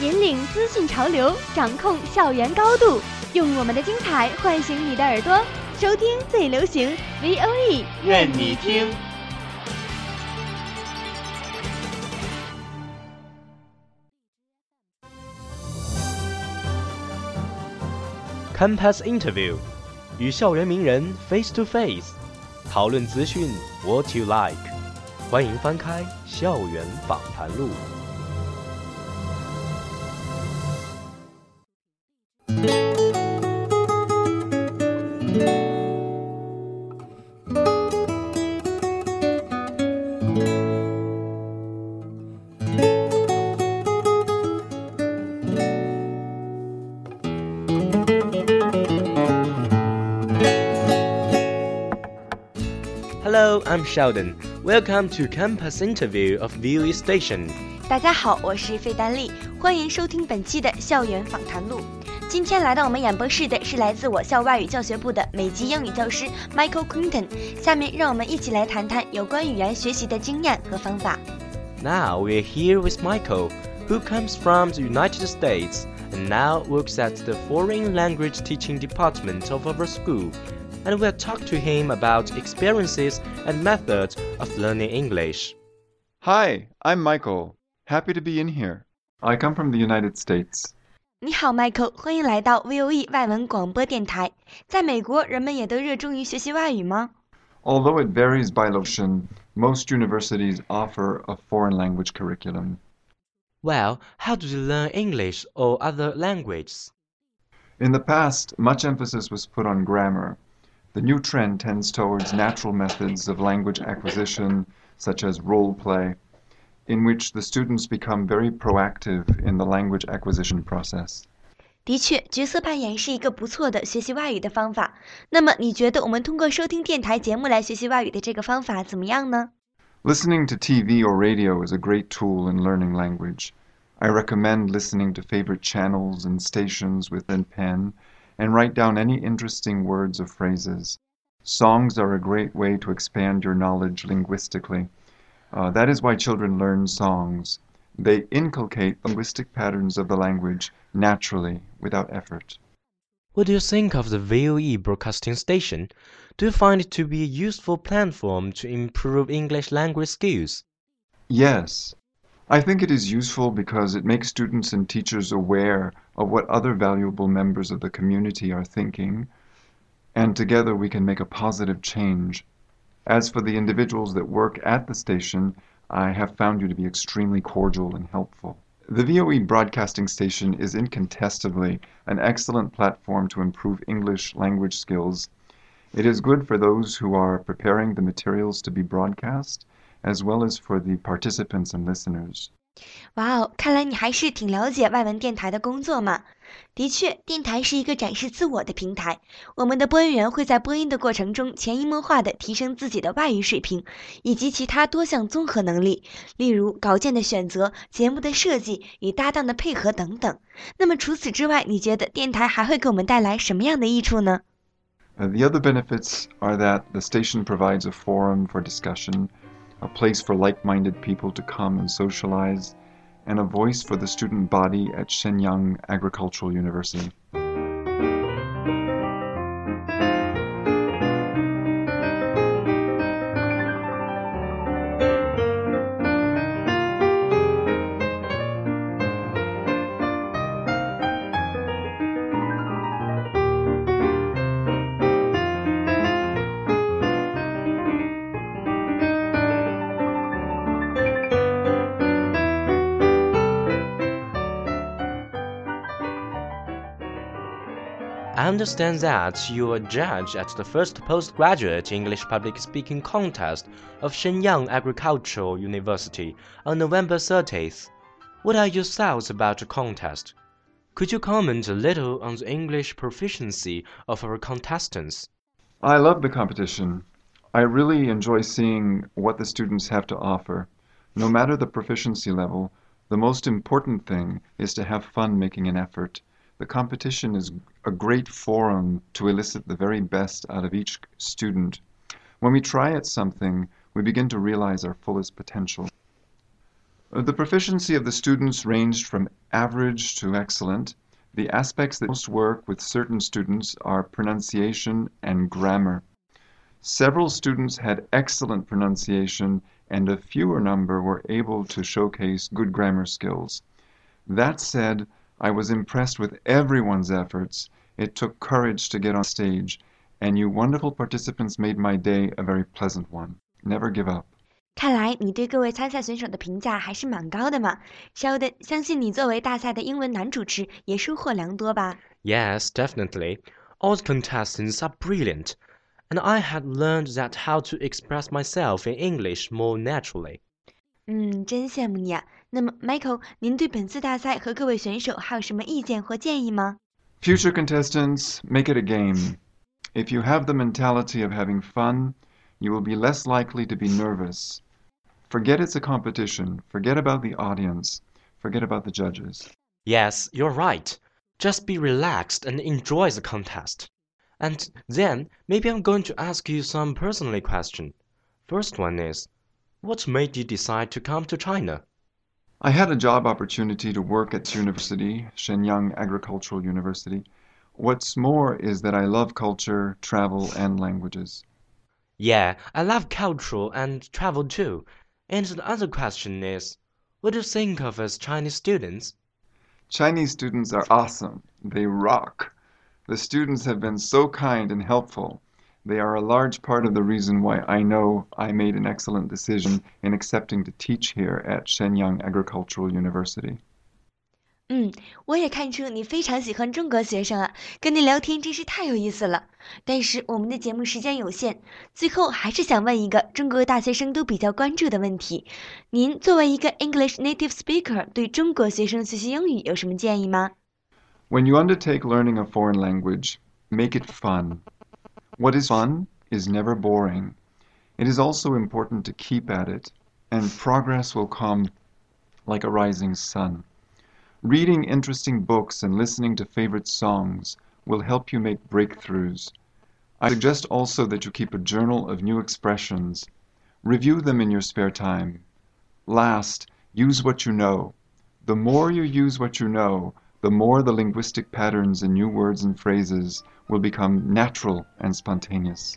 引领资讯潮流，掌控校园高度，用我们的精彩唤醒你的耳朵，收听最流行 V O E，愿你听。Campus Interview，与校园名人 face to face，讨论资讯 what you like。欢迎翻开《校园访谈录》。Hello, I'm Sheldon. Welcome to Campus Interview of VOE Station. 大家好，我是费丹丽，欢迎收听本期的校园访谈录。今天来到我们演播室的是来自我校外语教学部的美籍英语教师 Michael Quinton。下面让我们一起来谈谈有关语言学习的经验和方法。Now we're here with Michael, who comes from the United States and now works at the Foreign Language Teaching Department of our school And we'll talk to him about experiences and methods of learning English. Hi, I'm Michael. Happy to be in here. I come from the United States. 你好，Michael，欢迎来到 VOE 外文广播电台。在美国，人们也都热衷于学习外语吗？ Although it varies by location, most universities offer a foreign language curriculum. Well, how do you learn English or other languages? In the past, much emphasis was put on grammar. The new trend tends towards natural methods of language acquisition, such as role play, in which the students become very proactive in the language acquisition process. 的确，角色扮演是一个不错的学习外语的方法。那么，你觉得我们通过收听电台节目来学习外语的这个方法怎么样呢？ Listening to TV or radio is a great tool in learning language. I recommend listening to favorite channels and stations with a pen and write down any interesting words or phrases. Songs are a great way to expand your knowledge linguistically. Uh, that is why children learn songs. They inculcate linguistic patterns of the language naturally, without effort. What do you think of the VOE broadcasting station? Do you find it to be a useful platform to improve English language skills? Yes. I think it is useful because it makes students and teachers aware of what other valuable members of the community are thinking, and together we can make a positive change. As for the individuals that work at the station, I have found you to be extremely cordial and helpful. The VOE broadcasting station is incontestably an excellent platform to improve English language skills. It is good for those who are preparing the materials to be broadcast, as well as for the participants and listeners. 哇哦，看来你还是挺了解外文电台的工作嘛。的确，电台是一个展示自我的平台。我们的播音员会在播音的过程中潜移默化地提升自己的外语水平，以及其他多项综合能力，例如稿件的选择、节目的设计与搭档的配合等等。那么除此之外，你觉得电台还会给我们带来什么样的益处呢？ Uh, the other benefits are that the station provides a forum for discussion, a place for like minded people to come and socialize, and a voice for the student body at Shenyang Agricultural University. Understand that you are judge at the first postgraduate English public speaking contest of Shenyang Agricultural University on November 30th. What are your thoughts about the contest? Could you comment a little on the English proficiency of our contestants? I love the competition. I really enjoy seeing what the students have to offer. No matter the proficiency level, the most important thing is to have fun making an effort. The competition is a great forum to elicit the very best out of each student. When we try at something, we begin to realize our fullest potential. Uh, the proficiency of the students ranged from average to excellent. The aspects that most work with certain students are pronunciation and grammar. Several students had excellent pronunciation and a fewer number were able to showcase good grammar skills. That said, I was impressed with everyone's efforts. It took courage to get on stage, and you wonderful participants made my day a very pleasant one. Never give up. 看来你对各位参赛选手的评价还是蛮高的嘛。Sheldon，相信你作为大赛的英文男主持也收获良多吧？Yes, definitely. All the contestants are brilliant, and I had learned that how to express myself in English more naturally. 嗯，真羡慕你啊。那么，Michael，您对本次大赛和各位选手还有什么意见或建议吗 ？Future contestants, make it a game. If you have the mentality of having fun, you will be less likely to be nervous. Forget it's a competition. Forget about the audience. Forget about the judges. Yes, you're right. Just be relaxed and enjoy the contest. And then maybe I'm going to ask you some personal question. First one is, what made you decide to come to China? I had a job opportunity to work at university, Shenyang Agricultural University. What's more is that I love culture, travel, and languages. Yeah, I love culture and travel too. And the other question is, what do you think of as Chinese students? Chinese students are awesome. They rock. The students have been so kind and helpful. They are a large part of the reason why I know I made an excellent decision in accepting to teach here at Shenyang Agricultural University. 嗯，我也看出你非常喜欢中国学生啊，跟你聊天真是太有意思了。但是我们的节目时间有限，最后还是想问一个中国大学生都比较关注的问题：您作为一个 English native speaker，对中国学生学习英语有什么建议吗？When you undertake learning a foreign language, make it fun. What is fun is never boring. It is also important to keep at it, and progress will come like a rising sun. Reading interesting books and listening to favorite songs will help you make breakthroughs. I suggest also that you keep a journal of new expressions. Review them in your spare time. Last, use what you know. The more you use what you know, the more the linguistic patterns in new words and phrases will become natural and spontaneous.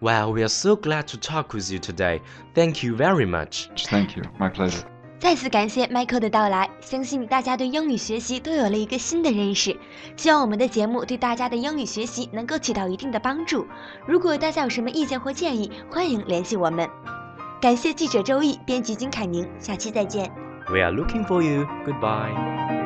Well, we are so glad to talk with you today. Thank you very much. Thank you. My pleasure. 再次感谢 Michael 的到来，相信大家对英语学习都有了一个新的认识。希望我们的节目对大家的英语学习能够起到一定的帮助。如果大家有什么意见或建议，欢迎联系我们。感谢记者周毅，编辑金凯宁，下期再见。We are looking for you. Goodbye.